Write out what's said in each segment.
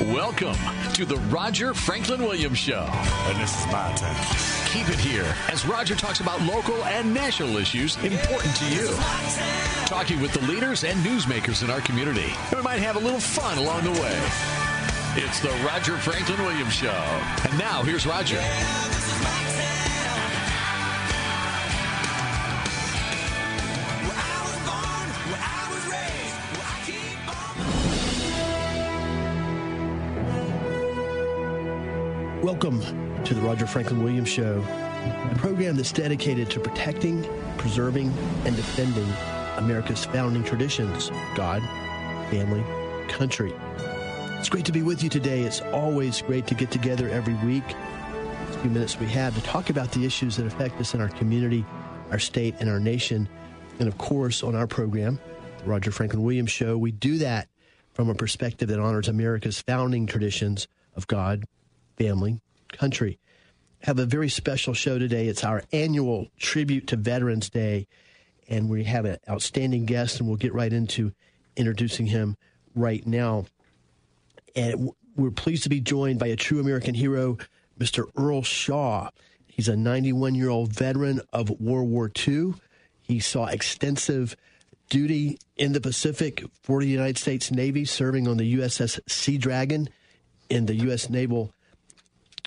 Welcome to the Roger Franklin Williams Show. And this is my time. Keep it here as Roger talks about local and national issues important to you. Talking with the leaders and newsmakers in our community. And we might have a little fun along the way. It's the Roger Franklin Williams Show. And now here's Roger. Welcome to the Roger Franklin Williams Show, a program that's dedicated to protecting, preserving, and defending America's founding traditions God, family, country. It's great to be with you today. It's always great to get together every week. A few minutes we have to talk about the issues that affect us in our community, our state, and our nation. And of course, on our program, the Roger Franklin Williams Show, we do that from a perspective that honors America's founding traditions of God, family, country. Have a very special show today. It's our annual tribute to Veterans Day, and we have an outstanding guest, and we'll get right into introducing him right now. And we're pleased to be joined by a true American hero, Mr. Earl Shaw. He's a 91 year old veteran of World War II. He saw extensive duty in the Pacific for the United States Navy, serving on the USS Sea Dragon in the U.S. Naval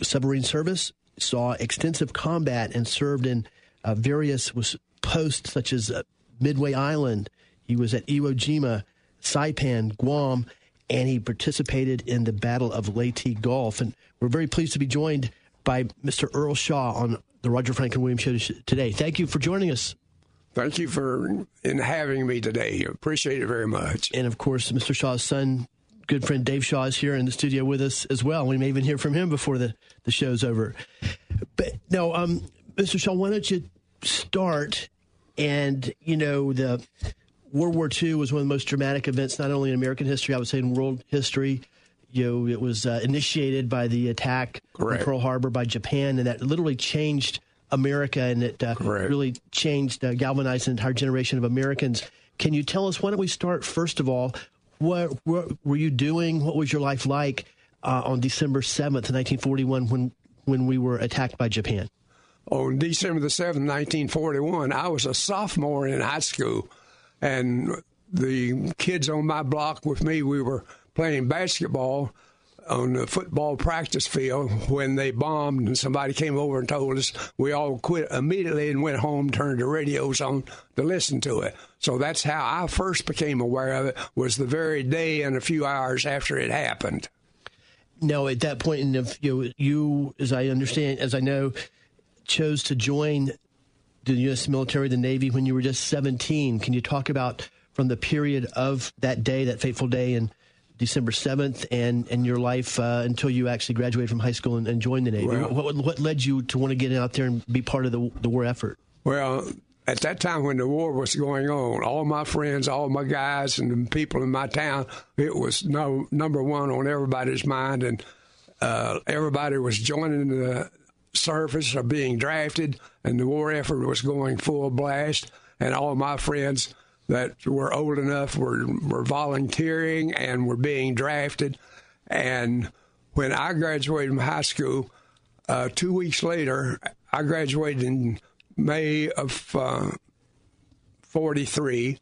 submarine service, saw extensive combat, and served in uh, various was posts such as uh, Midway Island. He was at Iwo Jima, Saipan, Guam, and he participated in the Battle of Leyte Gulf. And we're very pleased to be joined by Mr. Earl Shaw on the Roger Franklin Williams Show today. Thank you for joining us. Thank you for in having me today. Appreciate it very much. And of course, Mr. Shaw's son, good friend Dave Shaw is here in the studio with us as well. We may even hear from him before the, the show's over. But no, um, Mr. Shaw, why don't you start? And, you know, the World War II was one of the most dramatic events, not only in American history, I would say in world history. You know, it was uh, initiated by the attack Correct. in Pearl Harbor by Japan, and that literally changed America, and it uh, really changed, uh, galvanized an entire generation of Americans. Can you tell us? Why don't we start first of all? What, what were you doing? What was your life like uh, on December seventh, nineteen forty-one, when when we were attacked by Japan? On December the 7th, 1941, I was a sophomore in high school, and the kids on my block with me, we were playing basketball on the football practice field when they bombed and somebody came over and told us we all quit immediately and went home turned the radios on to listen to it so that's how i first became aware of it was the very day and a few hours after it happened Now, at that point, in the, you, you, as I understand, as I know, chose to join the U.S. military, the Navy, when you were just 17. Can you talk about from the period of that day, that fateful day, and December 7th, and, and your life uh, until you actually graduated from high school and, and joined the Navy? Well- what, what led you to want to get out there and be part of the, the war effort? Well, at that time when the war was going on, all my friends, all my guys, and the people in my town, it was no number one on everybody's mind, and uh, everybody was joining the service or being drafted, and the war effort was going full blast, and all my friends that were old enough were were volunteering and were being drafted, and when I graduated from high school, uh, two weeks later, I graduated in May of uh, 43.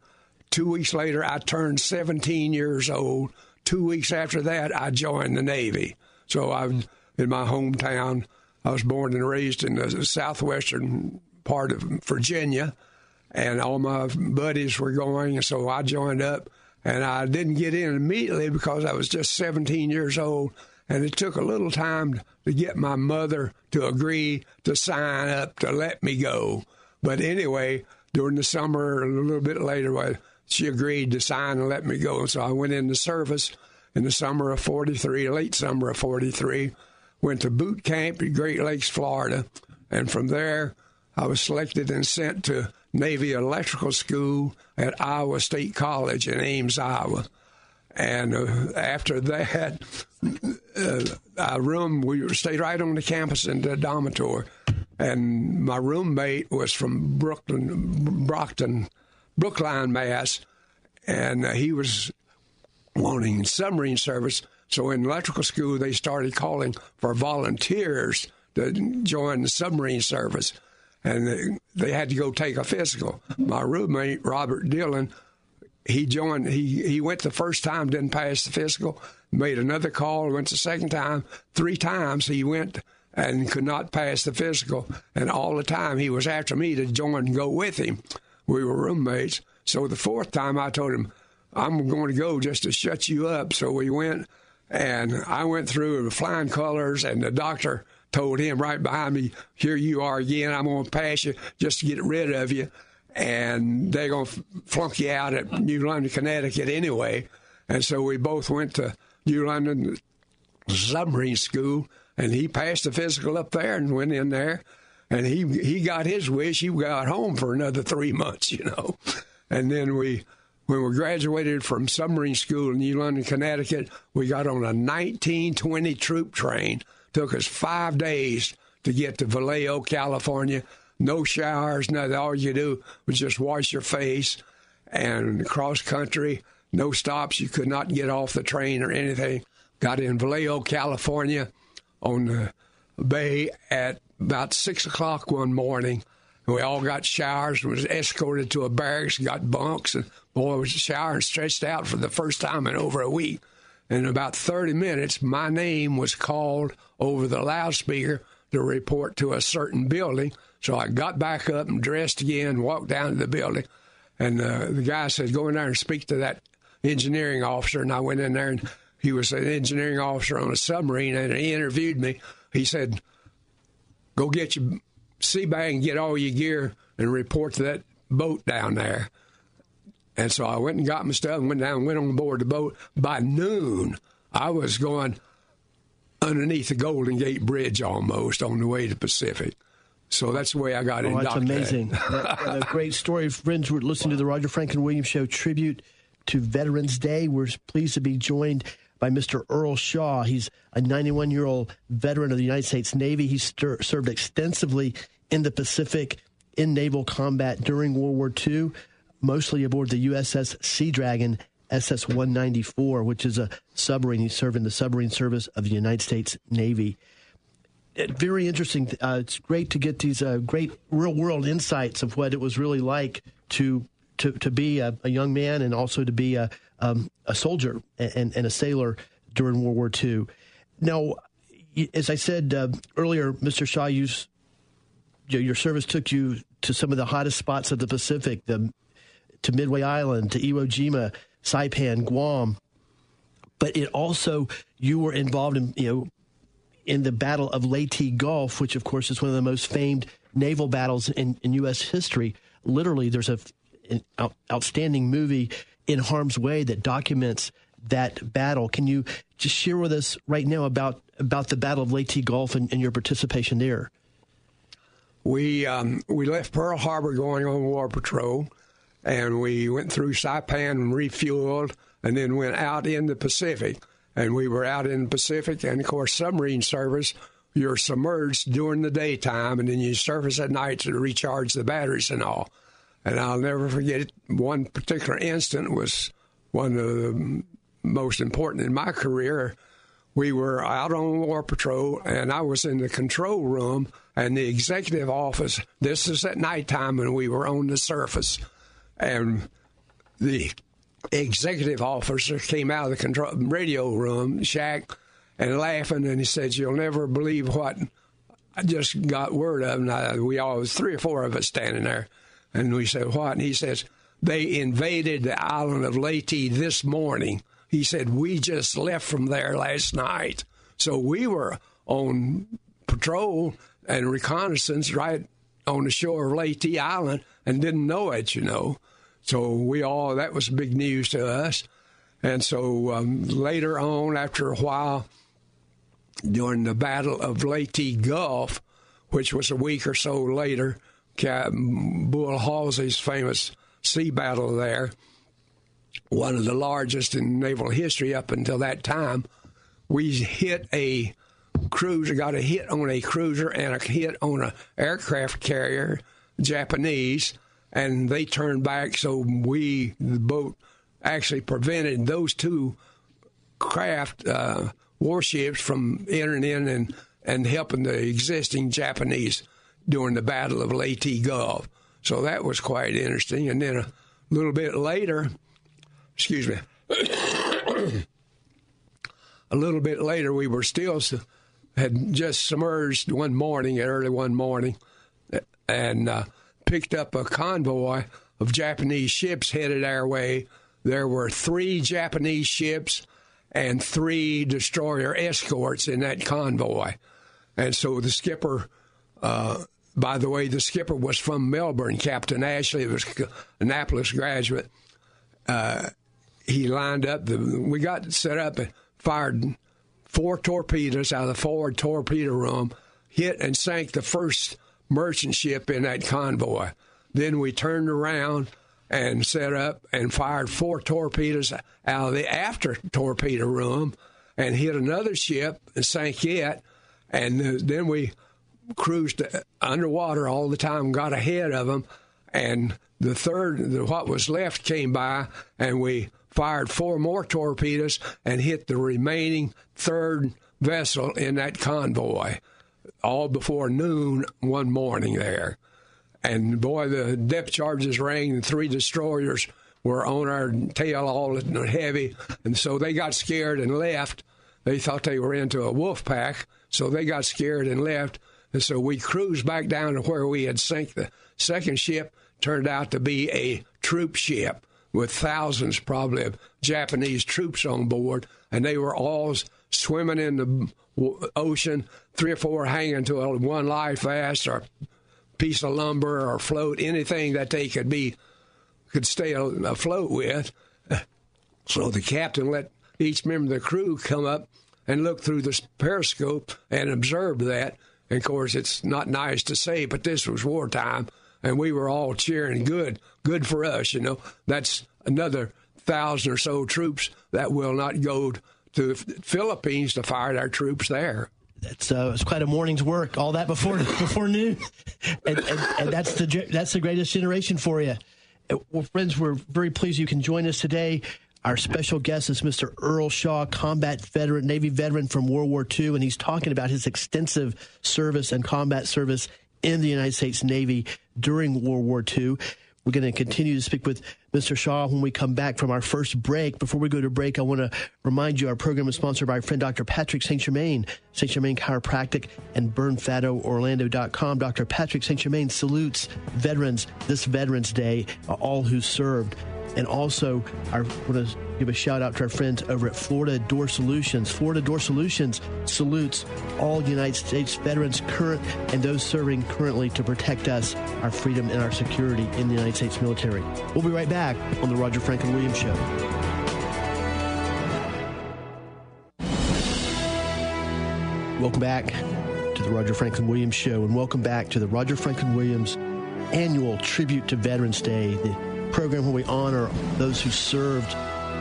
Two weeks later, I turned 17 years old. Two weeks after that, I joined the Navy. So I'm in my hometown. I was born and raised in the southwestern part of Virginia, and all my buddies were going, and so I joined up. And I didn't get in immediately because I was just 17 years old, and it took a little time to get my mother to agree to sign up to let me go. But anyway, during the summer, a little bit later, she agreed to sign and let me go. So I went into service in the summer of 43, late summer of 43, went to boot camp in Great Lakes, Florida. And from there, I was selected and sent to Navy Electrical School at Iowa State College in Ames, Iowa. And uh, after that, uh, our room, we stayed right on the campus in the dormitory. And my roommate was from Brooklyn, Brockton, Brookline, Mass. And uh, he was wanting submarine service, So in electrical school, they started calling for volunteers to join the submarine service, and they, had to go take a physical. My roommate Robert Dillon, he joined. He he went the first time, didn't pass the physical. Made another call, went the second time. Three times he went and could not pass the physical. And all the time he was after me to join and go with him. We were roommates. So the fourth time I told him, I'm going to go just to shut you up. So we went and I went through the flying colors and the doctor told him right behind me, here you are again. I'm going to pass you just to get rid of you. And they're going to flunk you out at New London, Connecticut anyway. And so we both went to New London submarine school and he passed the physical up there and went in there, and he he got his wish. He got home for another three months, you know, and then we. When we graduated from submarine school in New London, Connecticut, we got on a 1920 troop train. Took us five days to get to Vallejo, California. No showers, nothing. All you do was just wash your face and cross country. No stops. You could not get off the train or anything. Got in Vallejo, California on the bay at about six o'clock one morning. We all got showers, was escorted to a barracks, got bunks, and boy was showering stretched out for the first time in over a week. In about 30 minutes, my name was called over the loudspeaker to report to a certain building. So I got back up and dressed again, walked down to the building, and uh, the guy said, "Go in there and speak to that engineering officer." And I went in there and he was an engineering officer on a submarine, and he interviewed me. He said, "Go get your sea bag and get all your gear and report to that boat down there." And so I went and got my stuff and went down and went on board the boat. By noon, I was going underneath the Golden Gate Bridge almost on the way to Pacific. So that's the way I got oh, in. That's amazing. that, a great story. Friends, we're listening to the Roger Franklin Williams Show tribute to Veterans Day. We're pleased to be joined by Mr. Earl Shaw. He's a 91 year old veteran of the United States Navy. He stir- served extensively in the Pacific in naval combat during World War II, mostly aboard the USS Sea Dragon SS 194, which is a submarine. He served in the submarine service of the United States Navy. It, very interesting. Uh, it's great to get these uh, great real world insights of what it was really like to to, to be a, a young man and also to be a, um, a soldier and, and, a sailor during World War II. Now, as I said uh, earlier, Mr. Shaw, you, your service took you to some of the hottest spots of the Pacific, the, to Midway Island, to Iwo Jima, Saipan, Guam. But it also, you were involved in, you know, in the Battle of Leyte Gulf, which, of course, is one of the most famed naval battles in, in U.S. history. Literally, there's a, an outstanding movie in harm's way that documents that battle. Can you just share with us right now about about the Battle of Leyte Gulf and, and your participation there? We um, we left Pearl Harbor going on war patrol, and we went through Saipan and refueled, and then went out in the Pacific. And we were out in the Pacific, and of course, submarine service. You're submerged during the daytime, and then you surface at night to recharge the batteries and all. And I'll never forget it. One particular instant was one of the most important in my career. We were out on war patrol, and I was in the control room and the executive office. This is at nighttime, and we were on the surface. And the executive officer came out of the control radio room, Shack, and laughing, and he said, "You'll never believe what I just got word of." And I, we all was three or four of us standing there. And we said, What? And he says, They invaded the island of Leyte this morning. He said, We just left from there last night. So we were on patrol and reconnaissance right on the shore of Leyte Island and didn't know it, you know. So we all, that was big news to us. And so um, later on, after a while, during the Battle of Leyte Gulf, which was a week or so later, Bull Halsey's famous sea battle there, one of the largest in naval history up until that time. We hit a cruiser, got a hit on a cruiser and a hit on an aircraft carrier, Japanese, and they turned back. So we, the boat, actually prevented those two craft uh, warships from entering in and, and helping the existing Japanese during the Battle of Leyte Gulf. So that was quite interesting. And then a little bit later, excuse me, a little bit later, we were still had just submerged one morning, early one morning, and uh, picked up a convoy of Japanese ships headed our way. There were three Japanese ships and three destroyer escorts in that convoy. And so the skipper, uh, by the way, the skipper was from Melbourne, Captain Ashley, was Annapolis graduate. Uh, he lined up, the, we got set up and fired four torpedoes out of the forward torpedo room, hit and sank the first merchant ship in that convoy. Then we turned around and set up and fired four torpedoes out of the after torpedo room and hit another ship and sank it. And then we cruised underwater all the time, got ahead of them. And the third, what was left, came by, and we fired four more torpedoes and hit the remaining third vessel in that convoy all before noon one morning there. And boy, the depth charges rang, and three destroyers were on our tail all heavy. And so they got scared and left. They thought they were into a wolf pack, so they got scared and left. And so we cruised back down to where we had sank the second ship. Turned out to be a troop ship with thousands, probably, of Japanese troops on board, and they were all swimming in the ocean, three or four hanging to a one life vest or piece of lumber or float, anything that they could be could stay afloat with. So the captain let each member of the crew come up and look through the periscope and observe that. And of course, it's not nice to say, but this was wartime, and we were all cheering. Good, good for us. You know, that's another thousand or so troops that will not go to the Philippines to fight our troops there. That's uh, it's quite a morning's work. All that before before noon, and, and, and, that's the that's the greatest generation for you. Well, friends, we're very pleased you can join us today. Our special guest is Mr. Earl Shaw, combat veteran, Navy veteran from World War II, and he's talking about his extensive service and combat service in the United States Navy during World War II. We're going to continue to speak with Mr. Shaw when we come back from our first break. Before we go to break, I want to remind you our program is sponsored by our friend Dr. Patrick St. Germain, St. Germain Chiropractic, and BurnFatoOrlando.com. Dr. Patrick St. Germain salutes veterans this Veterans Day, all who served. And also, I want to give a shout out to our friends over at Florida Door Solutions. Florida Door Solutions salutes all United States veterans, current and those serving currently to protect us, our freedom, and our security in the United States military. We'll be right back on the Roger Franklin Williams Show. Welcome back to the Roger Franklin Williams Show, and welcome back to the Roger Franklin Williams annual tribute to Veterans Day. The program where we honor those who served,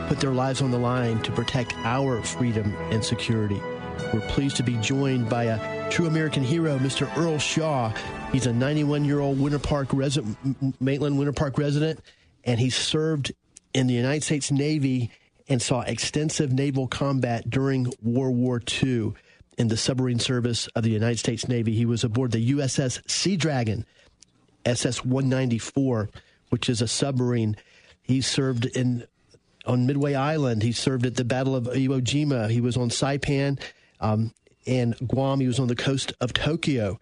put their lives on the line to protect our freedom and security. We're pleased to be joined by a true American hero, Mr. Earl Shaw. He's a 91 year old Winter Park resident, Maitland Winter Park resident, and he served in the United States Navy and saw extensive naval combat during World War II in the submarine service of the United States Navy. He was aboard the USS Sea Dragon, SS 194 which is a submarine. He served in on Midway Island. He served at the Battle of Iwo Jima. He was on Saipan um, and Guam. He was on the coast of Tokyo.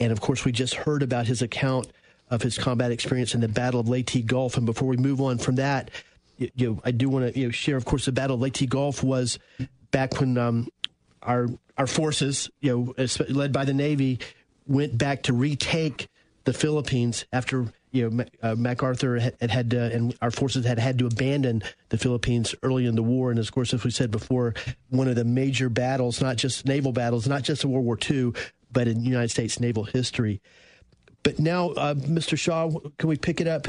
And of course, we just heard about his account of his combat experience in the Battle of Leyte Gulf. And before we move on from that, you, know, I do want to you know, share, of course, the Battle of Leyte Gulf was back when um, our our forces, you know, led by the Navy, went back to retake the Philippines after you know, uh, MacArthur had, had, to, and our forces had had to abandon the Philippines early in the war. And of course, as we said before, one of the major battles, not just naval battles, not just in World War II, but in United States naval history. But now, uh, Mr. Shaw, can we pick it up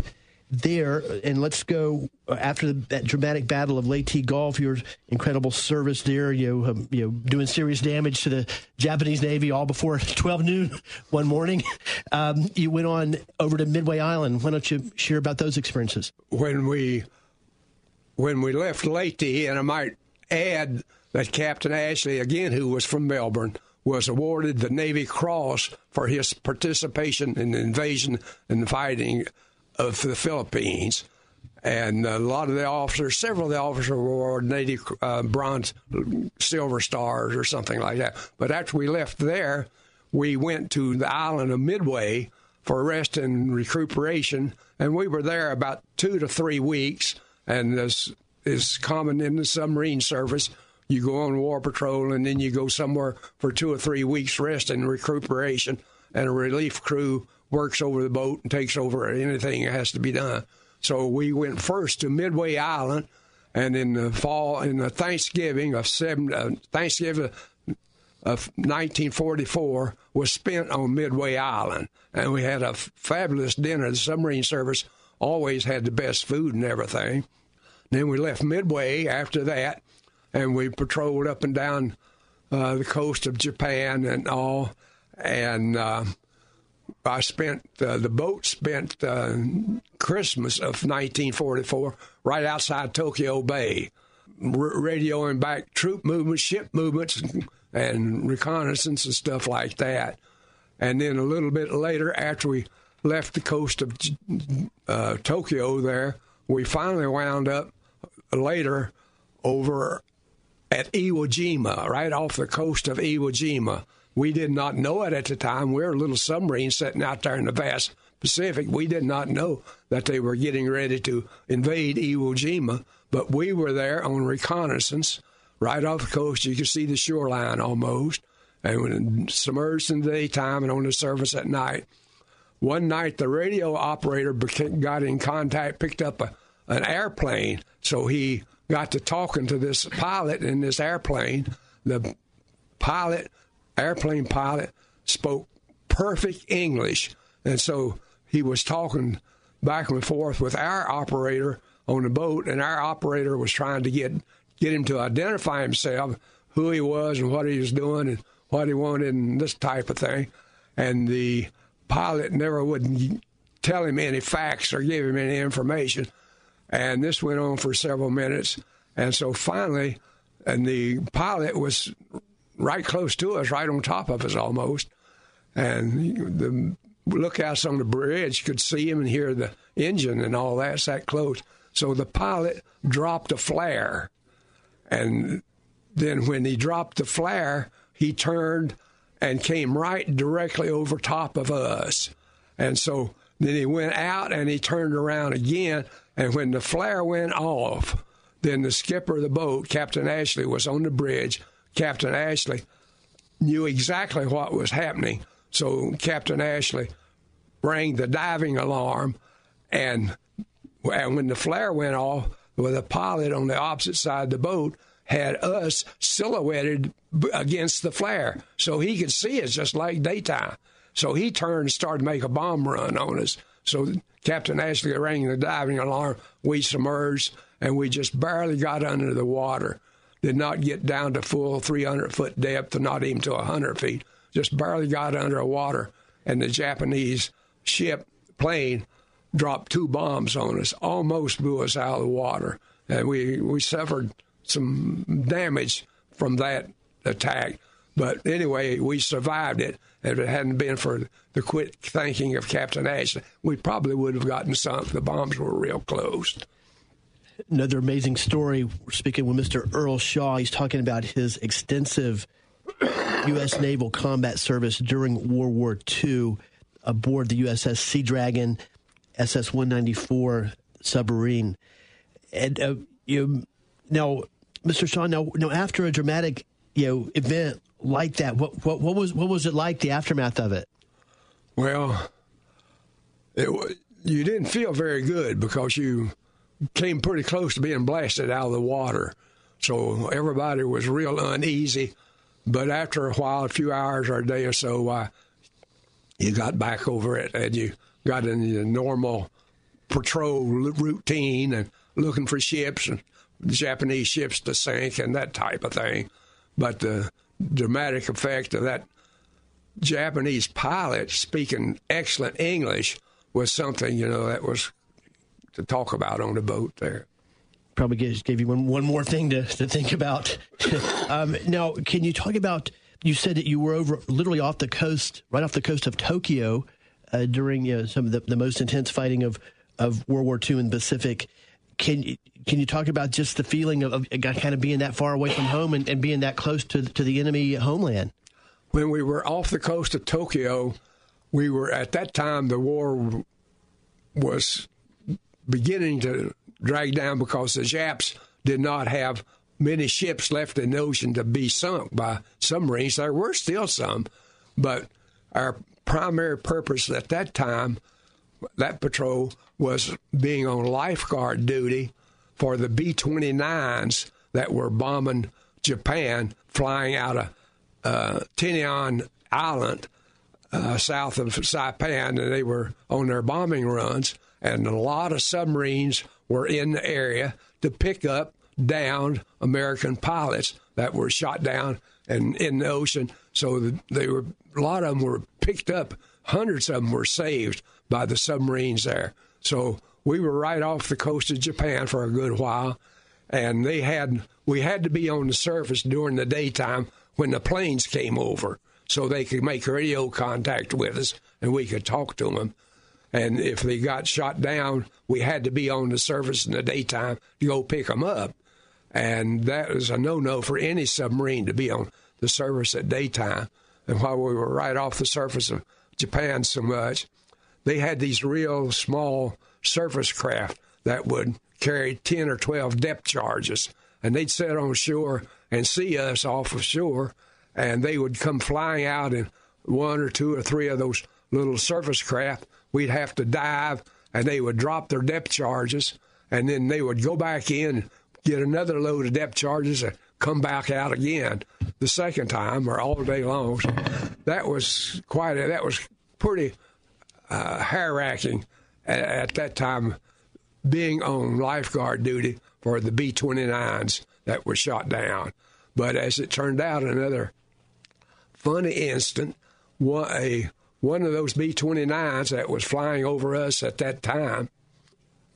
there, and let's go uh, after the, that dramatic battle of Leyte Gulf. Your incredible service there, you um, you know, doing serious damage to the Japanese Navy all before 12 noon one morning. Um, you went on over to Midway Island. Why don't you share about those experiences? When we when we left Leyte, and I might add that Captain Ashley, again, who was from Melbourne, was awarded the Navy Cross for his participation in the invasion and fighting of the Philippines. And a lot of the officers, several of the officers awarded Navy uh, Bronze Silver Stars or something like that. But after we left there, we went to the island of Midway for rest and recuperation, and we were there about two to three weeks. And as is common in the submarine service, you go on war patrol and then you go somewhere for two or three weeks rest and recuperation, and a relief crew works over the boat and takes over anything that has to be done. So we went first to Midway Island, and in the fall, in the Thanksgiving of seven, uh, Thanksgiving of 1944 was spent on Midway Island, and we had a f- fabulous dinner. The submarine service always had the best food and everything. Then we left Midway after that, and we patrolled up and down uh, the coast of Japan and all. And uh, I spent uh, the boat spent uh, Christmas of 1944 right outside Tokyo Bay, r- radioing back troop movements, ship movements, and reconnaissance and stuff like that. And then a little bit later, after we left the coast of uh, Tokyo, there we finally wound up later over at Iwo Jima, right off the coast of Iwo Jima. We did not know it at the time. We were a little submarine sitting out there in the vast Pacific. We did not know that they were getting ready to invade Iwo Jima, but we were there on reconnaissance right off the coast. You could see the shoreline almost, and submerged in the daytime and on the surface at night. One night, the radio operator got in contact, picked up a, an airplane, so he got to talking to this pilot in this airplane. The pilot, airplane pilot, spoke perfect English, and so he was talking back and forth with our operator on the boat, and our operator was trying to get get him to identify himself, who he was and what he was doing and what he wanted and this type of thing. And the pilot never would tell him any facts or give him any information. And this went on for several minutes. And so finally, and the pilot was right close to us, right on top of us almost. And the lookouts on the bridge could see him and hear the engine and all that, that close. So the pilot dropped a flare and then when he dropped the flare, he turned and came right directly over top of us. And so then he went out and he turned around again. And when the flare went off, then the skipper of the boat, Captain Ashley, was on the bridge. Captain Ashley knew exactly what was happening. So Captain Ashley rang the diving alarm. And, and when the flare went off, with a pilot on the opposite side of the boat had us silhouetted against the flare so he could see us just like daytime. So he turned and started to make a bomb run on us. So Captain Ashley rang the diving alarm. We submerged and we just barely got under the water. Did not get down to full 300 foot depth, not even to 100 feet. Just barely got under water. And the Japanese ship, plane, dropped two bombs on us, almost blew us out of the water. And we, we suffered some damage from that attack. But anyway, we survived it. If it hadn't been for the quick thinking of Captain Ashley, we probably would have gotten sunk. The bombs were real close. Another amazing story. We're speaking with Mr. Earl Shaw. He's talking about his extensive U.S. naval combat service during World War II aboard the USS Sea Dragon SS 194 submarine. And uh, you now, Mr. Shaw, now, now after a dramatic you know event like that, what, what what was what was it like the aftermath of it? Well, it you didn't feel very good because you came pretty close to being blasted out of the water, so everybody was real uneasy. But after a while, a few hours or a day or so, uh, you got back over it and you got in the normal patrol routine and looking for ships and Japanese ships to sink and that type of thing. But the dramatic effect of that Japanese pilot speaking excellent English was something, you know, that was to talk about on the boat there. probably gave, gave you one, one more thing to, to think about. um, now, can you talk about? You said that you were over literally off the coast, right off the coast of Tokyo, uh, during you know, some of the, the most intense fighting of, of World War II in the Pacific. Can you can you talk about just the feeling of, of kind of being that far away from home and, and being that close to to the enemy homeland? When we were off the coast of Tokyo, we were at that time the war was beginning to drag down because the Japs did not have many ships left in the ocean to be sunk by submarines. There were still some, but our primary purpose at that time, that patrol, was being on lifeguard duty for the B 29s that were bombing Japan, flying out of uh, Tinian Island uh, south of Saipan, and they were on their bombing runs. And a lot of submarines were in the area to pick up downed American pilots that were shot down and in the ocean. So they were a lot of them were picked up. Hundreds of them were saved by the submarines there. So we were right off the coast of Japan for a good while, and they had we had to be on the surface during the daytime when the planes came over, so they could make radio contact with us and we could talk to them. And if they got shot down, we had to be on the surface in the daytime to go pick them up. And that was a no no for any submarine to be on the surface at daytime. And while we were right off the surface of Japan so much, they had these real small surface craft that would carry 10 or 12 depth charges. And they'd sit on shore and see us off of shore, and they would come flying out in one or two or three of those little surface craft we'd have to dive, and they would drop their depth charges, and then they would go back in, get another load of depth charges, and come back out again the second time or all day long. So that was quite a, that was pretty uh, hair racking at, at, that time, being on lifeguard duty for the B 29s that were shot down. But as it turned out, another funny instant, a one of those B 29s that was flying over us at that time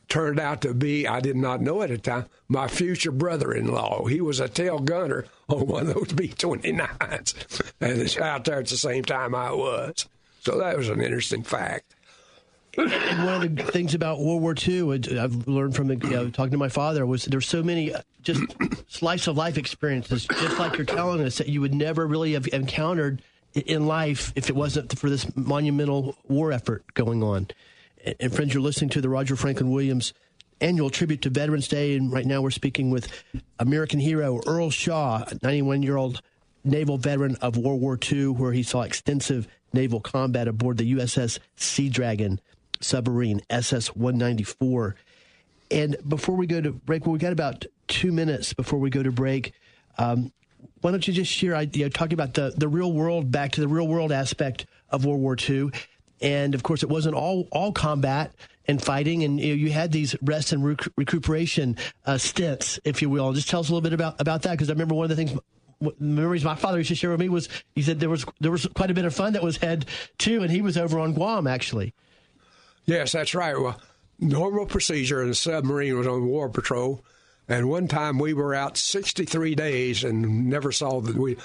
turned out to be, I did not know at the time, my future brother in law. He was a tail gunner on one of those B 29s. And it's out there at the same time I was. So that was an interesting fact. And one of the things about World War II, I've learned from you know, talking to my father, was there's so many uh, just slice of life experiences, just like you're telling us, that you would never really have encountered in life if it wasn't for this monumental war effort going on. And friends, you're listening to the Roger Franklin Williams annual tribute to Veterans Day, and right now we're speaking with American hero Earl Shaw, 91 year old naval veteran of World War II, where he saw extensive naval combat aboard the USS Sea Dragon submarine SS 194. And before we go to break, well, we got about two minutes before we go to break. Um, why don't you just share, you know, talking about the, the real world, back to the real world aspect of World War II. And of course, it wasn't all, all combat and fighting. And you, know, you had these rest and rec- recuperation uh, stints, if you will. Just tell us a little bit about, about that. Because I remember one of the things memories my father used to share with me was he said there was there was quite a bit of fun that was had too, and he was over on Guam actually. Yes, that's right. Well, normal procedure in a submarine was on war patrol, and one time we were out 63 days and never saw the we.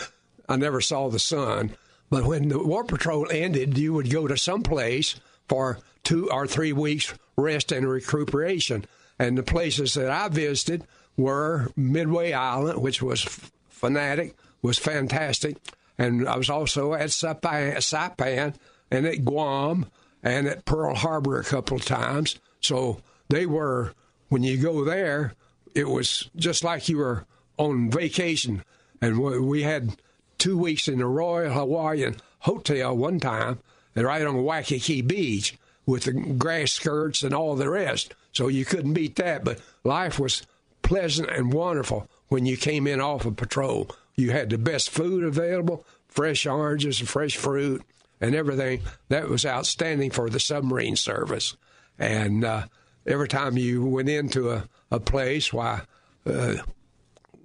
I never saw the sun. But when the war patrol ended, you would go to some place for two or three weeks rest and recuperation. And the places that I visited were Midway Island, which was fanatic, was fantastic. And I was also at Saipan, Saipan and at Guam and at Pearl Harbor a couple of times. So they were, when you go there, it was just like you were on vacation. And we had two weeks in the Royal Hawaiian Hotel one time, and right on Waikiki Beach, with the grass skirts and all the rest. So you couldn't beat that. But life was pleasant and wonderful when you came in off of patrol. You had the best food available, fresh oranges and fresh fruit and everything. That was outstanding for the submarine service. And uh, every time you went into a, a place, why, uh,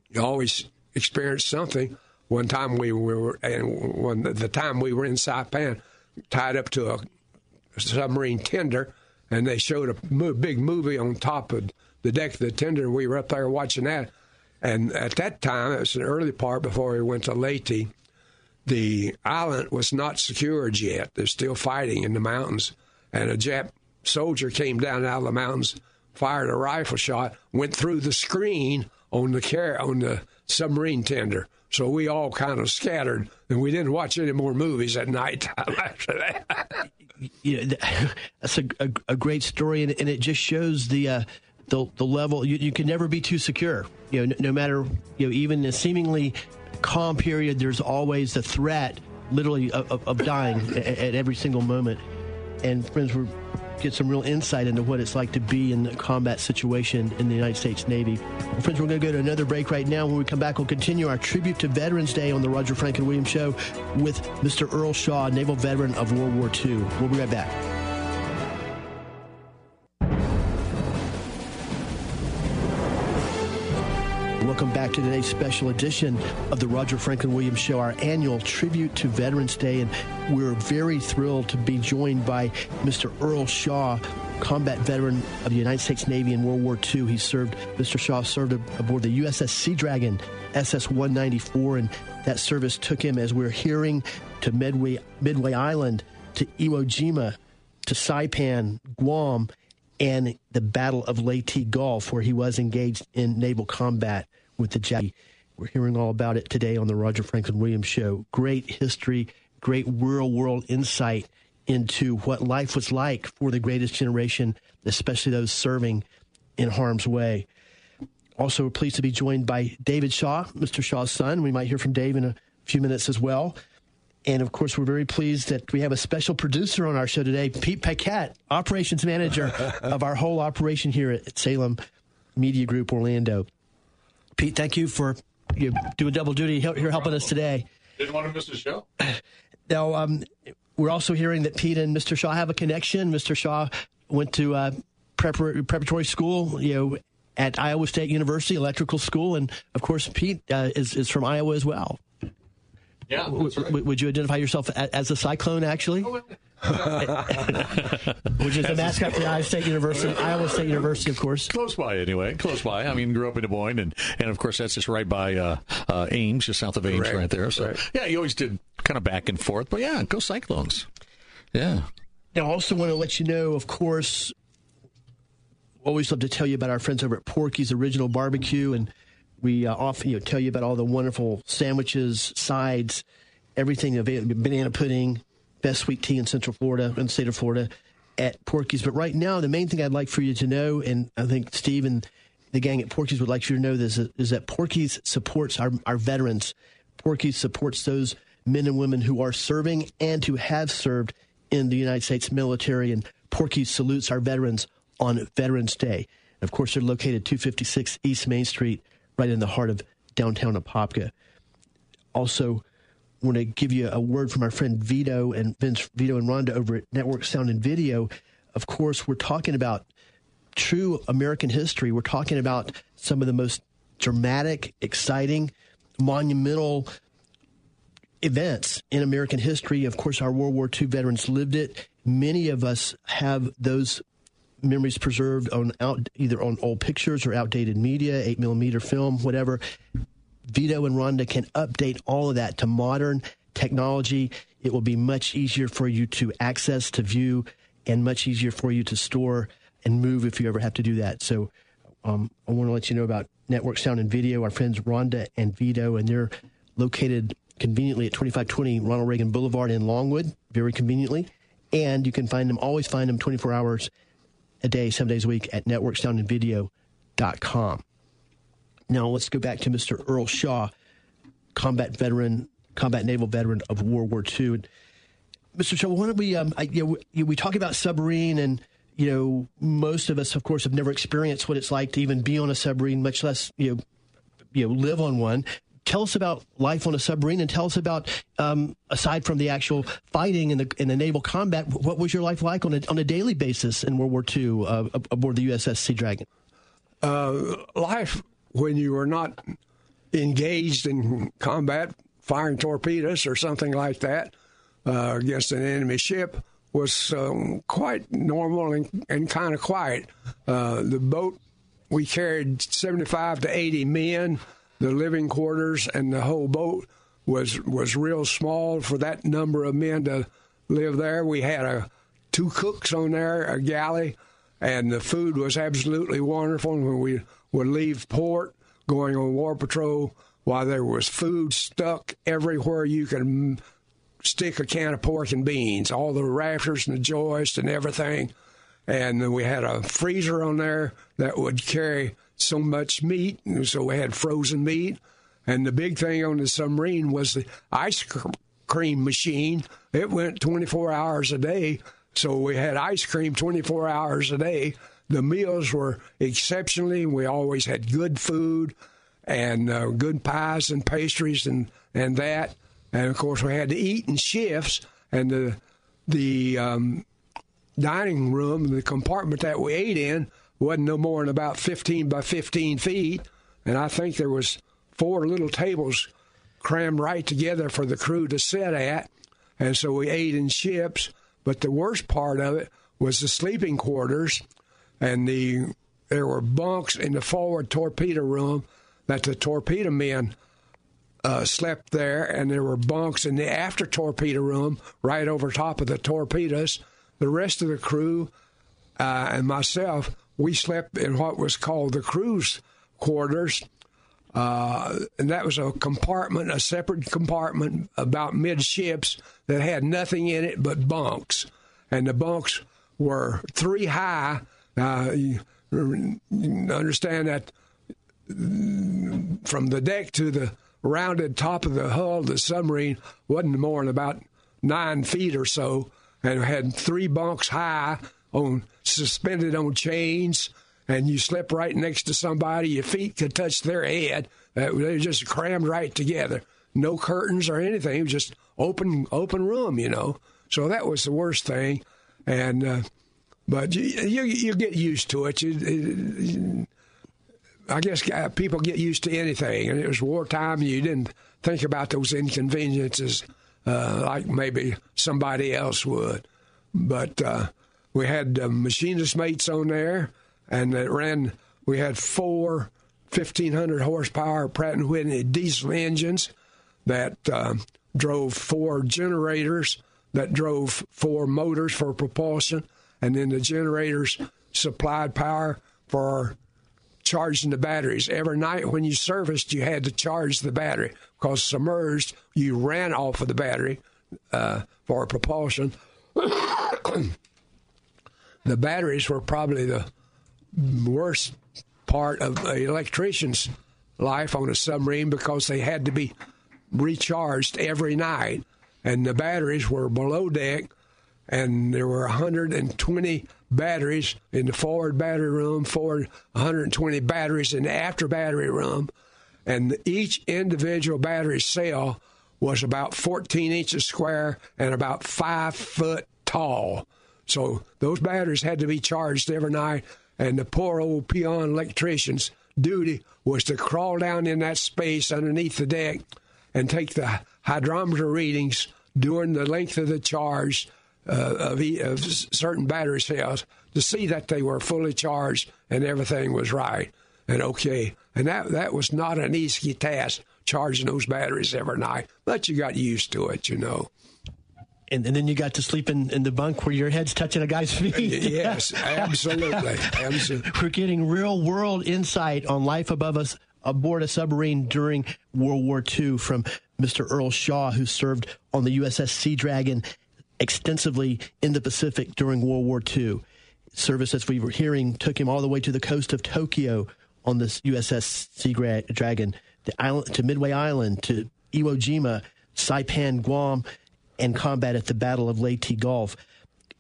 you always experienced something. One time we were, and when the time we were in Saipan, tied up to a submarine tender, and they showed a big movie on top of the deck of the tender. We were up there watching that, and at that time, it was an early part before we went to Leyte. The island was not secured yet. They're still fighting in the mountains, and a Jap soldier came down out of the mountains, fired a rifle shot, went through the screen on the car on the submarine tender. So we all kind of scattered, and we didn't watch any more movies at night after that. you know, that's a, a, a, great story, and, and, it just shows the uh, the, the level. You, you, can never be too secure. You know, no, no matter you know, even a seemingly calm period, there's always the threat, literally, of, of dying at, at every single moment. And friends, we're get some real insight into what it's like to be in a combat situation in the United States Navy. Well, friends, we're going to go to another break right now. When we come back, we'll continue our tribute to Veterans Day on the Roger Franklin Williams Show with Mr. Earl Shaw, naval veteran of World War II. We'll be right back. Welcome back to today's special edition of the Roger Franklin Williams Show, our annual tribute to Veterans Day. And we're very thrilled to be joined by Mr. Earl Shaw, combat veteran of the United States Navy in World War II. He served, Mr. Shaw served aboard the USS Sea Dragon, SS 194, and that service took him, as we're hearing, to Midway, Midway Island, to Iwo Jima, to Saipan, Guam, and the Battle of Leyte Gulf, where he was engaged in naval combat with the Jackie. We're hearing all about it today on the Roger Franklin Williams Show. Great history, great real world insight into what life was like for the greatest generation, especially those serving in harm's way. Also, we're pleased to be joined by David Shaw, Mr. Shaw's son. We might hear from Dave in a few minutes as well. And of course, we're very pleased that we have a special producer on our show today, Pete Paquette, operations manager of our whole operation here at Salem Media Group Orlando. Pete, thank you for you doing double duty here helping us today. Didn't want to miss the show. Now, um, we're also hearing that Pete and Mr. Shaw have a connection. Mr. Shaw went to uh, preparatory school, you know, at Iowa State University, electrical school, and of course, Pete uh, is is from Iowa as well. Yeah, w- right. would you identify yourself as a cyclone, actually? Oh, Which is the mascot for Iowa State University, Iowa State University, of course. Close by, anyway. Close by. I mean, grew up in Des Moines, and, and of course, that's just right by uh, uh, Ames, just south of Ames, right, right there. So, right. yeah, you always did kind of back and forth, but yeah, go Cyclones. Yeah. Now, I also want to let you know, of course, always love to tell you about our friends over at Porky's Original Barbecue, and we uh, often you know, tell you about all the wonderful sandwiches, sides, everything available, banana pudding, best sweet tea in Central Florida, in the state of Florida, at Porky's. But right now, the main thing I'd like for you to know, and I think Steve and the gang at Porky's would like you to know this, is that Porky's supports our, our veterans. Porky's supports those men and women who are serving and who have served in the United States military. And Porky's salutes our veterans on Veterans Day. Of course, they're located 256 East Main Street, right in the heart of downtown Apopka. Also, want to give you a word from our friend Vito and Vince, Vito and Rhonda over at Network Sound and Video. Of course, we're talking about true American history. We're talking about some of the most dramatic, exciting, monumental events in American history. Of course, our World War II veterans lived it. Many of us have those memories preserved on out, either on old pictures or outdated media, eight millimeter film, whatever. Vito and Rhonda can update all of that to modern technology. It will be much easier for you to access, to view, and much easier for you to store and move if you ever have to do that. So um, I want to let you know about Network Sound and Video. Our friends Rhonda and Vito, and they're located conveniently at 2520 Ronald Reagan Boulevard in Longwood, very conveniently. And you can find them, always find them 24 hours a day, seven days a week at networksoundandvideo.com. Now let's go back to Mr. Earl Shaw, combat veteran, combat naval veteran of World War II. And Mr. Shaw, why don't we, um, I, you know, we, we talk about submarine and you know, most of us, of course, have never experienced what it's like to even be on a submarine, much less, you know, you know, live on one. Tell us about life on a submarine, and tell us about, um, aside from the actual fighting and the, in the naval combat, what was your life like on a on a daily basis in World War II uh, aboard the USS Sea Dragon? Uh, life when you were not engaged in combat, firing torpedoes or something like that uh, against an enemy ship was um, quite normal and, and kind of quiet. Uh, the boat we carried 75 to 80 men. The living quarters and the whole boat was was real small for that number of men to live there. We had a two cooks on there, a galley, and the food was absolutely wonderful. When we would leave port, going on war patrol, while there was food stuck everywhere you could stick a can of pork and beans, all the rafters and the joists and everything. And we had a freezer on there that would carry so much meat, so we had frozen meat. And the big thing on the submarine was the ice cream machine. It went 24 hours a day, so we had ice cream 24 hours a day. The meals were exceptionally. We always had good food and uh, good pies and pastries and and that. And of course, we had to eat in shifts. And the the um, dining room, the compartment that we ate in, wasn't no more than about 15 by 15 feet. And I think there was four little tables crammed right together for the crew to sit at. And so we ate in ships. But the worst part of it was the sleeping quarters, and the there were bunks in the forward torpedo room that the torpedo men uh, slept there, and there were bunks in the after torpedo room right over top of the torpedoes. The rest of the crew uh, and myself, we slept in what was called the crew's quarters. Uh, and that was a compartment, a separate compartment about midships that had nothing in it but bunks. And the bunks were three high. Uh, you understand that from the deck to the rounded top of the hull of the submarine wasn't more than about nine feet or so, and had three bunks high on suspended on chains. And you slept right next to somebody, your feet could touch their head. Uh, they were just crammed right together. No curtains or anything, just open open room, you know. So that was the worst thing, and uh, but you, you, you get used to it. You, you, I guess uh, people get used to anything, and it was wartime. You didn't think about those inconveniences uh, like maybe somebody else would. But uh, we had uh, machinist mates on there, and it ran. We had four 1500 horsepower Pratt and Whitney diesel engines that uh, drove four generators that drove four motors for propulsion, and then the generators supplied power for charging the batteries. Every night when you serviced, you had to charge the battery because submerged, you ran off of the battery uh, for propulsion. the batteries were probably the worst part of an electrician's life on a submarine because they had to be recharged every night. And the batteries were below deck, and there were 120 batteries in the forward battery room, forward 120 batteries in the after battery room. And each individual battery cell was about 14 inches square and about five foot tall. So those batteries had to be charged every night and the poor old peon electrician's duty was to crawl down in that space underneath the deck and take the hydrometer readings during the length of the charge uh, of, of certain battery cells to see that they were fully charged and everything was right and okay. And that that was not an easy task charging those batteries every night, but you got used to it, you know and, and then you got to sleep in, in the bunk where your head's touching a guy's feet. yes, absolutely. absolutely. We're getting real world insight on life above us aboard a submarine during World War II from Mr. Earl Shaw, who served on the USS Sea Dragon extensively in the Pacific during World War II. Service, as we were hearing, took him all the way to the coast of Tokyo on this USS Sea Dragon, the island, to Midway Island, to Iwo Jima, Saipan, Guam, and combat at the Battle of Leyte Gulf.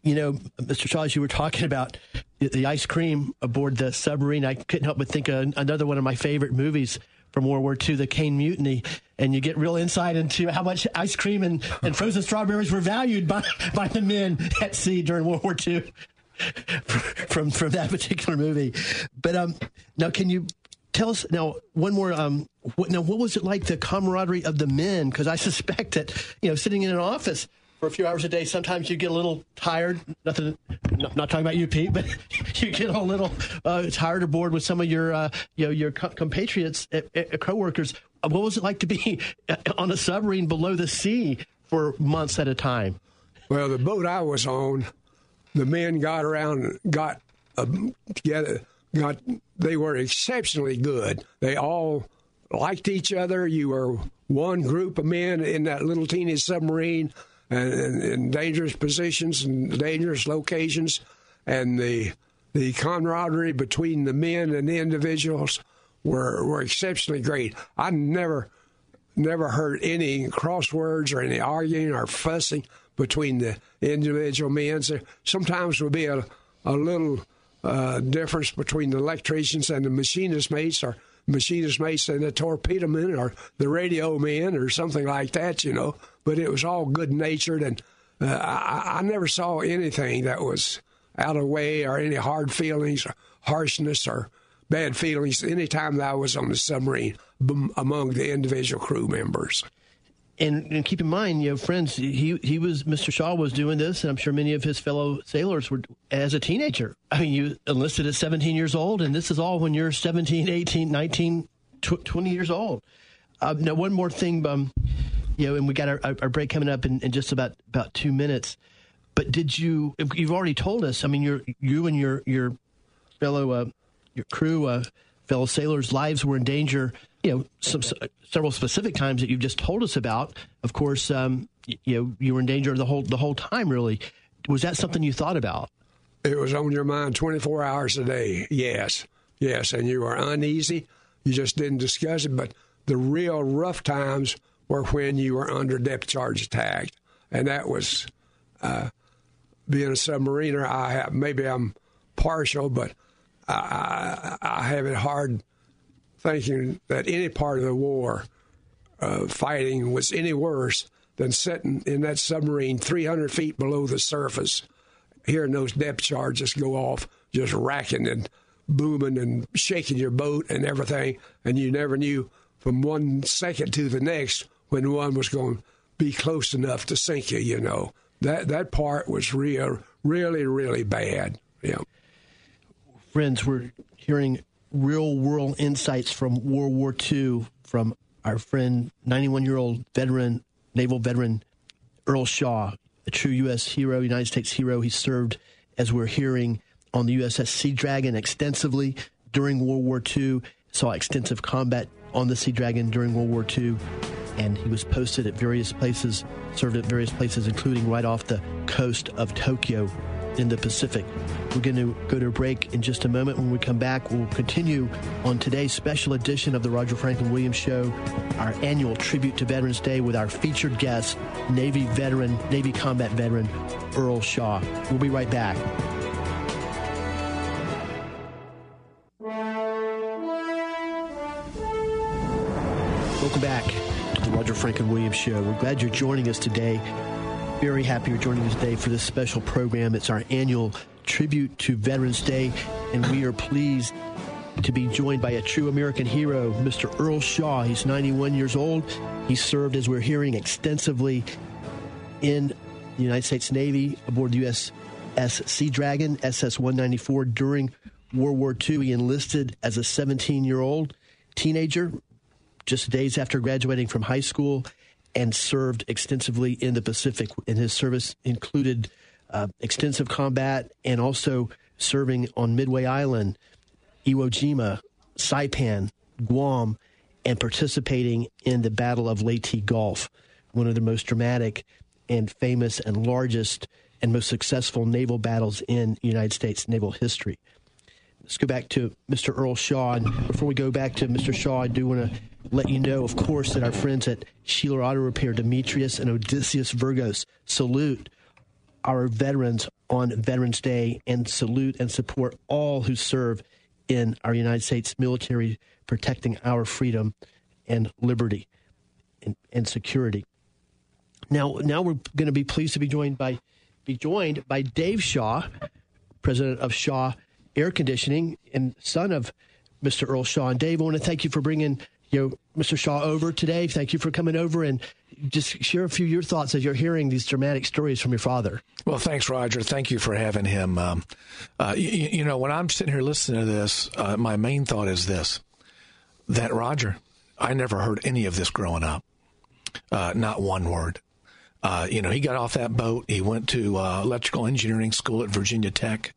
You know, Mr. Shaw, you were talking about the ice cream aboard the submarine, I couldn't help but think of another one of my favorite movies from World War II, the Caine Mutiny, and you get real insight into how much ice cream and, and frozen strawberries were valued by, by the men at sea during World War II from from that particular movie. But um, now, can you tell us now one more um what, now what was it like the camaraderie of the men because i suspect that you know sitting in an office for a few hours a day, sometimes you get a little tired. Nothing, not, not talking about you, Pete, but you get a little uh, tired or bored with some of your, uh, you know, your co- compatriots, uh, uh, coworkers. What was it like to be on a submarine below the sea for months at a time? Well, the boat I was on, the men got around, got uh, together, got. They were exceptionally good. They all liked each other. You were one group of men in that little teeny submarine, and in dangerous positions and dangerous locations, and the the camaraderie between the men and the individuals were were exceptionally great. I never never heard any crosswords or any arguing or fussing between the individual men. So sometimes would be a, a little uh, difference between the electricians and the machinist mates, or machinist mates and the torpedo men, or the radio men, or something like that, you know. But it was all good natured, and uh, I, I never saw anything that was out of way or any hard feelings or harshness or bad feelings any time that I was on the submarine among the individual crew members and, and, keep in mind, you know, friends, he he was Mr. Shaw was doing this, and I'm sure many of his fellow sailors were as a teenager. I mean, you enlisted at 17 years old, and this is all when you're 17, 18, 19, 20 years old. Uh, now, one more thing, um, you know, and we got our, our break coming up in, in, just about about two minutes. But did you? You've already told us. I mean, you you and your your fellow uh, your crew, uh, fellow sailors' lives were in danger you know, some, several specific times that you've just told us about. Of course, um, you know, you were in danger the whole the whole time. Really, was that something you thought about? It was on your mind 24 hours a day. Yes, yes, and you were uneasy. You just didn't discuss it. But the real rough times were when you were under depth charge attack, and that was uh, being a submariner. I have maybe I'm partial, but I, I, I have it hard thinking that any part of the war uh, fighting was any worse than sitting in that submarine 300 feet below the surface, hearing those depth charges go off, just racking and booming and shaking your boat and everything, and you never knew from one second to the next when one was going to be close enough to sink you. You know that that part was real, really, really bad. Yeah. Friends, we're hearing real world insights from World War II from our friend, 91 year old veteran, naval veteran Earl Shaw, a true U.S. hero, United States hero. He served, as we're hearing, on the USS Sea Dragon extensively during World War II, saw extensive combat on the Sea Dragon during World War II, and he was posted at various places, served at various places, including right off the coast of Tokyo in the Pacific. We're going to go to a break in just a moment. When we come back, we'll continue on today's special edition of the Roger Franklin Williams Show, our annual tribute to Veterans Day with our featured guest, Navy veteran, Navy combat veteran, Earl Shaw. We'll be right back. Welcome back to the Roger Franklin Williams Show. We're glad you're joining us today very happy you're joining us today for this special program. It's our annual tribute to Veterans Day, and we are pleased to be joined by a true American hero, Mr. Earl Shaw. He's 91 years old. He served, as we're hearing, extensively in the United States Navy aboard the USS Sea Dragon, SS 194, during World War II. He enlisted as a 17 year old teenager just days after graduating from high school and served extensively in the Pacific. And his service included uh, extensive combat and also serving on Midway Island, Iwo Jima, Saipan, Guam, and participating in the Battle of Leyte Gulf, one of the most dramatic and famous and largest and most successful naval battles in United States naval history. Let's go back to Mr. Earl Shaw. And before we go back to Mr. Shaw, I do want to let you know, of course, that our friends at Sheeler Auto Repair, Demetrius and Odysseus Virgos, salute our veterans on Veterans Day and salute and support all who serve in our United States military, protecting our freedom and liberty and, and security. Now, now we're going to be pleased to be joined by be joined by Dave Shaw, president of Shaw Air Conditioning and son of Mr. Earl Shaw. And Dave, I want to thank you for bringing you know, Mr. Shaw over today. Thank you for coming over and just share a few of your thoughts as you're hearing these dramatic stories from your father. Well, thanks, Roger. Thank you for having him. Um, uh, you, you, know, when I'm sitting here listening to this, uh, my main thought is this: that Roger, I never heard any of this growing up. Uh, not one word. Uh, you know, he got off that boat. He went to uh, electrical engineering school at Virginia Tech.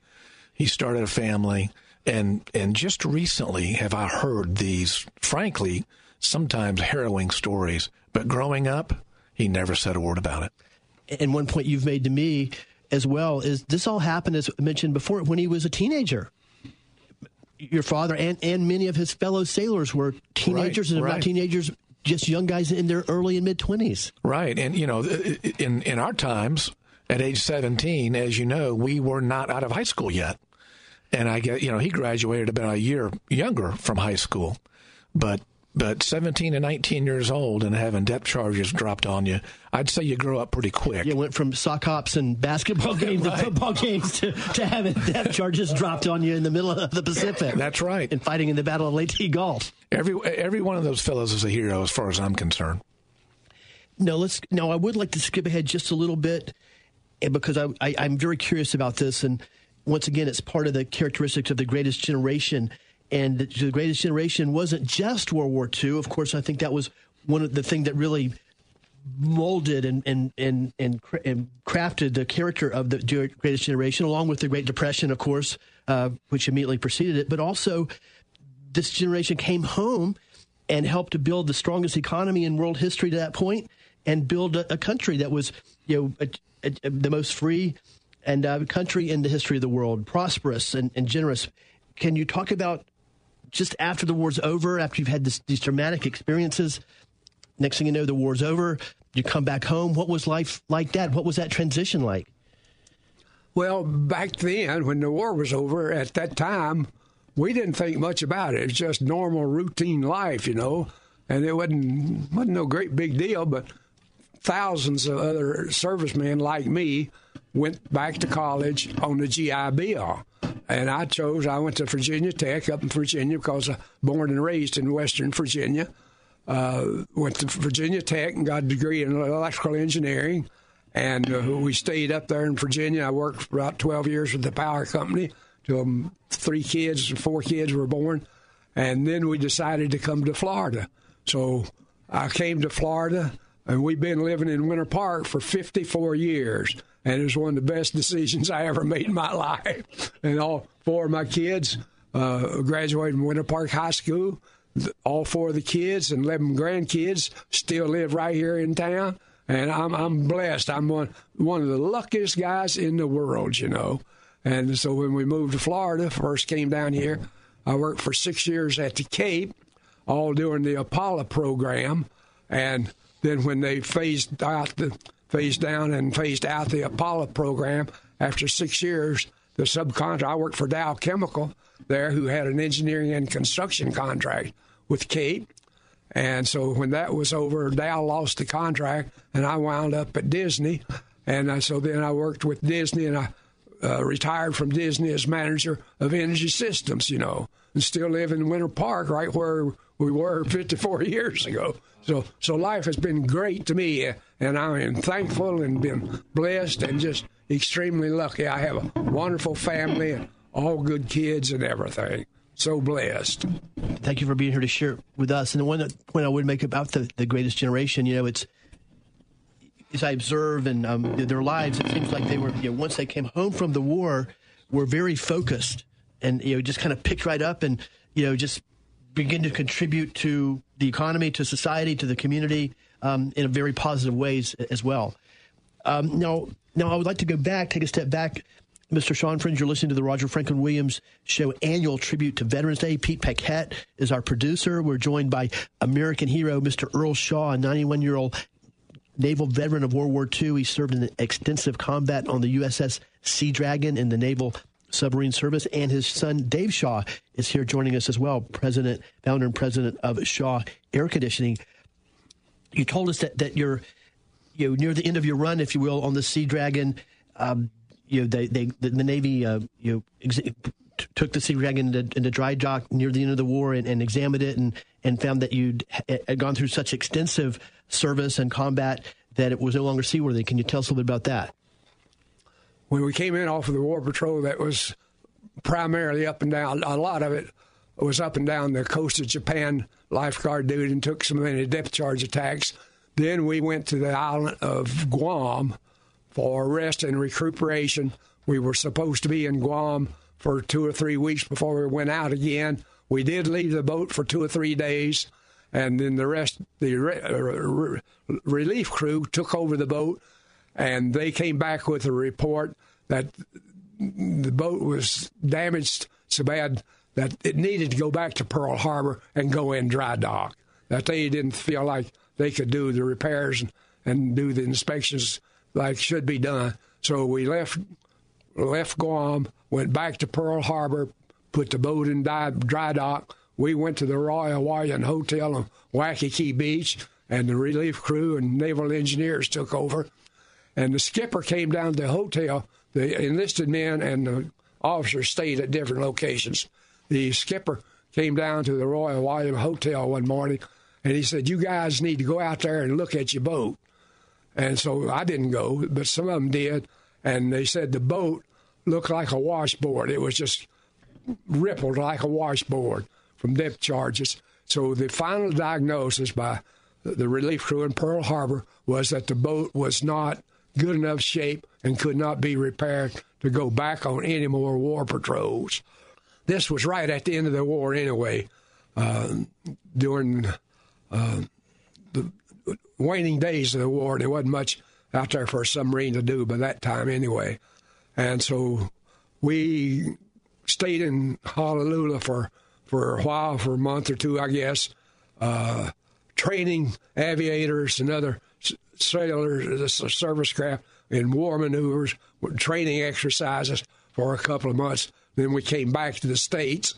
He started a family, and and just recently have I heard these, frankly, sometimes harrowing stories. But growing up, he never said a word about it. And one point you've made to me as well is this all happened, as mentioned before, when he was a teenager. Your father and, and many of his fellow sailors were teenagers, right, and right. not teenagers, just young guys in their early and mid 20s. Right. And, you know, in, in our times, at age 17, as you know, we were not out of high school yet. And I get, you know, he graduated about a year younger from high school. But but 17 and 19 years old and having depth charges dropped on you, I'd say you grow up pretty quick. You went from sock hops and basketball games right. to football games to, to having depth charges dropped on you in the middle of the Pacific. That's right. And fighting in the Battle of Leyte Gulf. Every every one of those fellows is a hero as far as I'm concerned. No, let's. No, I would like to skip ahead just a little bit eh, because I, I I'm very curious about this and once again, it's part of the characteristics of the greatest generation and the greatest generation wasn't just World War II. Of course, I think that was one of the things that really molded and and and and, and crafted the character of the greatest generation, along with the Great Depression, of course, uh, which immediately preceded it. But also, this generation came home and helped to build the strongest economy in world history to that point, and build a, a country that was you know a, a, the most free and uh, country in the history of the world, prosperous and, and generous. Can you talk about just after the war's over, after you've had this, these traumatic experiences, next thing you know, the war's over, you come back home. What was life like that? What was that transition like? Well, back then, when the war was over, at that time, we didn't think much about it. It's just normal, routine life, you know, and it wasn't wasn't no great big deal. But thousands of other servicemen like me went back to college on the GI Bill. And I chose, I went to Virginia Tech up in Virginia because I born and raised in Western Virginia. Uh, went to Virginia Tech and got a degree in electrical engineering. And uh, we stayed up there in Virginia. I worked for about 12 years with the power company till um, three kids, four kids were born. And then we decided to come to Florida. So I came to Florida, and we've been living in Winter Park for 54 years and it was one of the best decisions I ever made in my life. And all four of my kids uh, graduated from Winter Park High School. All four of the kids and 11 grandkids still live right here in town. And I'm, I'm blessed. I'm one, one of the luckiest guys in the world, you know. And so when we moved to Florida, first came down here, I worked for six years at the Cape, all doing the Apollo program. And then when they phased out the phased down and phased out the Apollo program after six years. The subcontract, I worked for Dow Chemical there, who had an engineering and construction contract with Cape. And so when that was over, Dow lost the contract, and I wound up at Disney. And so then I worked with Disney, and I uh, retired from Disney as manager of energy systems, you know, and still live in Winter Park, right where we were 54 years ago. So, so life has been great to me, and I am thankful and been blessed and just extremely lucky. I have a wonderful family and all good kids and everything. So blessed. Thank you for being here to share with us. And the one point I would make about the, the greatest generation, you know, it's as I observe and um, their lives, it seems like they were, you know, once they came home from the war, were very focused and, you know, just kind of picked right up and, you know, just begin to contribute to the economy, to society, to the community um, in very positive ways as well. Um, now, now I would like to go back, take a step back. Mr. Sean Fringe, you're listening to the Roger Franklin Williams Show annual tribute to Veterans Day. Pete Paquette is our producer. We're joined by American hero Mr. Earl Shaw, a 91 year old naval veteran of World War II. He served in extensive combat on the USS Sea Dragon in the Naval Submarine Service, and his son Dave Shaw is here joining us as well, president, founder, and president of Shaw Air Conditioning. You told us that that you're you know near the end of your run, if you will, on the Sea Dragon. Um, you know, they, they the, the Navy uh, you know ex- took the Sea Dragon into, into, dry dock near the end of the war and, and examined it and and found that you'd had gone through such extensive service and combat that it was no longer seaworthy. Can you tell us a little bit about that? When we came in off of the War Patrol, that was primarily up and down. A lot of it was up and down the coast of Japan, lifeguard duty, and took some many depth charge attacks. Then we went to the island of Guam for rest and recuperation. We were supposed to be in Guam for two or three weeks before we went out again. We did leave the boat for two or three days, and then the rest, the re- re- relief crew took over the boat, and they came back with a report that the boat was damaged so bad that it needed to go back to Pearl Harbor and go in dry dock. That they didn't feel like they could do the repairs and, and do the inspections like should be done. So we left left Guam, went back to Pearl Harbor, put the boat in dry dock. We went to the Royal Hawaiian Hotel on Waikiki Beach, and the relief crew and naval engineers took over. And the skipper came down to the hotel. The enlisted men and the officers stayed at different locations. The skipper came down to the Royal Hawaiian Hotel one morning, and he said, "You guys need to go out there and look at your boat." And so I didn't go, but some of them did, and they said the boat looked like a washboard. It was just rippled like a washboard from depth charges. So the final diagnosis by the relief crew in Pearl Harbor was that the boat was not good enough shape and could not be repaired to go back on any more war patrols. This was right at the end of the war, anyway, uh, during uh, the waning days of the war. There wasn't much out there for a submarine to do by that time, anyway. And so we stayed in Honolulu for, for a while, for a month or two, I guess, uh, training aviators and other sailors, service craft in war maneuvers, training exercises for a couple of months. Then we came back to the States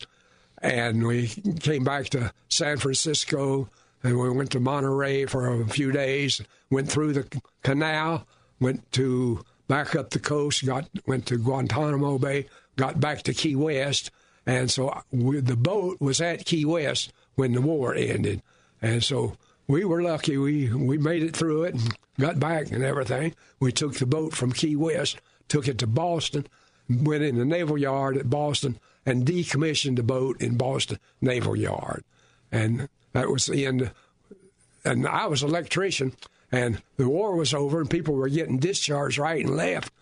and we came back to San Francisco and we went to Monterey for a few days, went through the canal, went to back up the coast, got went to Guantanamo Bay, got back to Key West, and so we, the boat was at Key West when the war ended, and so we were lucky. We we made it through it and got back and everything. We took the boat from Key West, took it to Boston, went in the Naval Yard at Boston, and decommissioned the boat in Boston Naval Yard, and that was the end. And I was an electrician, and the war was over, and people were getting discharged right and left.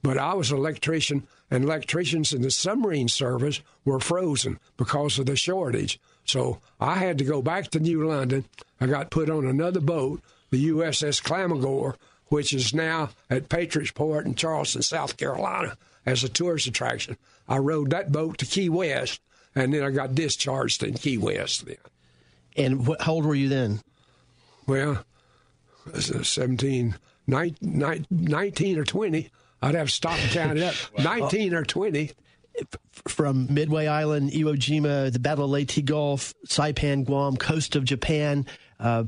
But I was an electrician, and electricians in the submarine service were frozen because of the shortage. So I had to go back to New London. I got put on another boat, the USS Clamagore, which is now at Patriots Point in Charleston, South Carolina, as a tourist attraction. I rode that boat to Key West, and then I got discharged in Key West then. And what, how old were you then? Well, 17, 19, 19 or 20. I'd have to stop and count it up. 19 or 20 from Midway Island, Iwo Jima, the Battle of Leyte Gulf, Saipan, Guam, coast of Japan, uh,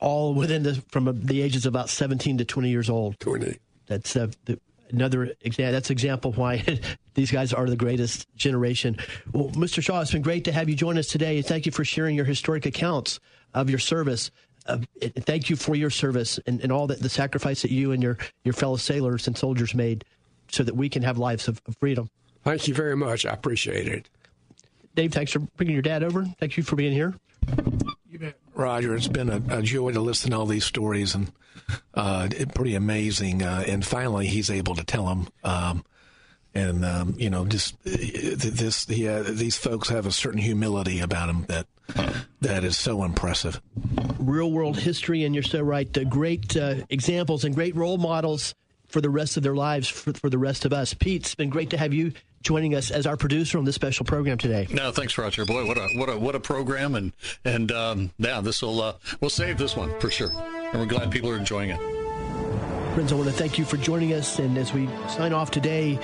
all within the from the ages of about 17 to 20 years old. 20. That's uh, the, another example. That's example why these guys are the greatest generation. Well, Mr. Shaw, it's been great to have you join us today. Thank you for sharing your historic accounts of your service. Uh, thank you for your service and, and all that the sacrifice that you and your, your fellow sailors and soldiers made so that we can have lives of, of freedom. Thank you very much. I appreciate it. Dave, thanks for bringing your dad over. Thank you for being here. You bet. Roger, it's been a, a joy to listen to all these stories and uh, pretty amazing. Uh, and finally, he's able to tell them. Um, and um, you know, just uh, this, yeah, these folks have a certain humility about them that that is so impressive. Real world history, and you're so right. The great uh, examples and great role models for the rest of their lives for, for the rest of us. Pete, it's been great to have you joining us as our producer on this special program today. No, thanks, Roger. Boy, what a what a what a program, and and um, yeah, this will uh, we'll save this one for sure, and we're glad people are enjoying it. Friends, I want to thank you for joining us, and as we sign off today,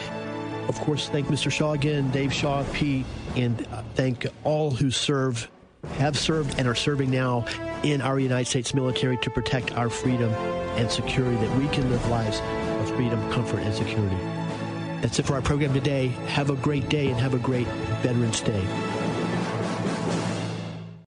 of course, thank Mr. Shaw again, Dave Shaw, Pete, and thank all who serve, have served, and are serving now in our United States military to protect our freedom and security, that we can live lives of freedom, comfort, and security. That's it for our program today. Have a great day and have a great Veterans Day.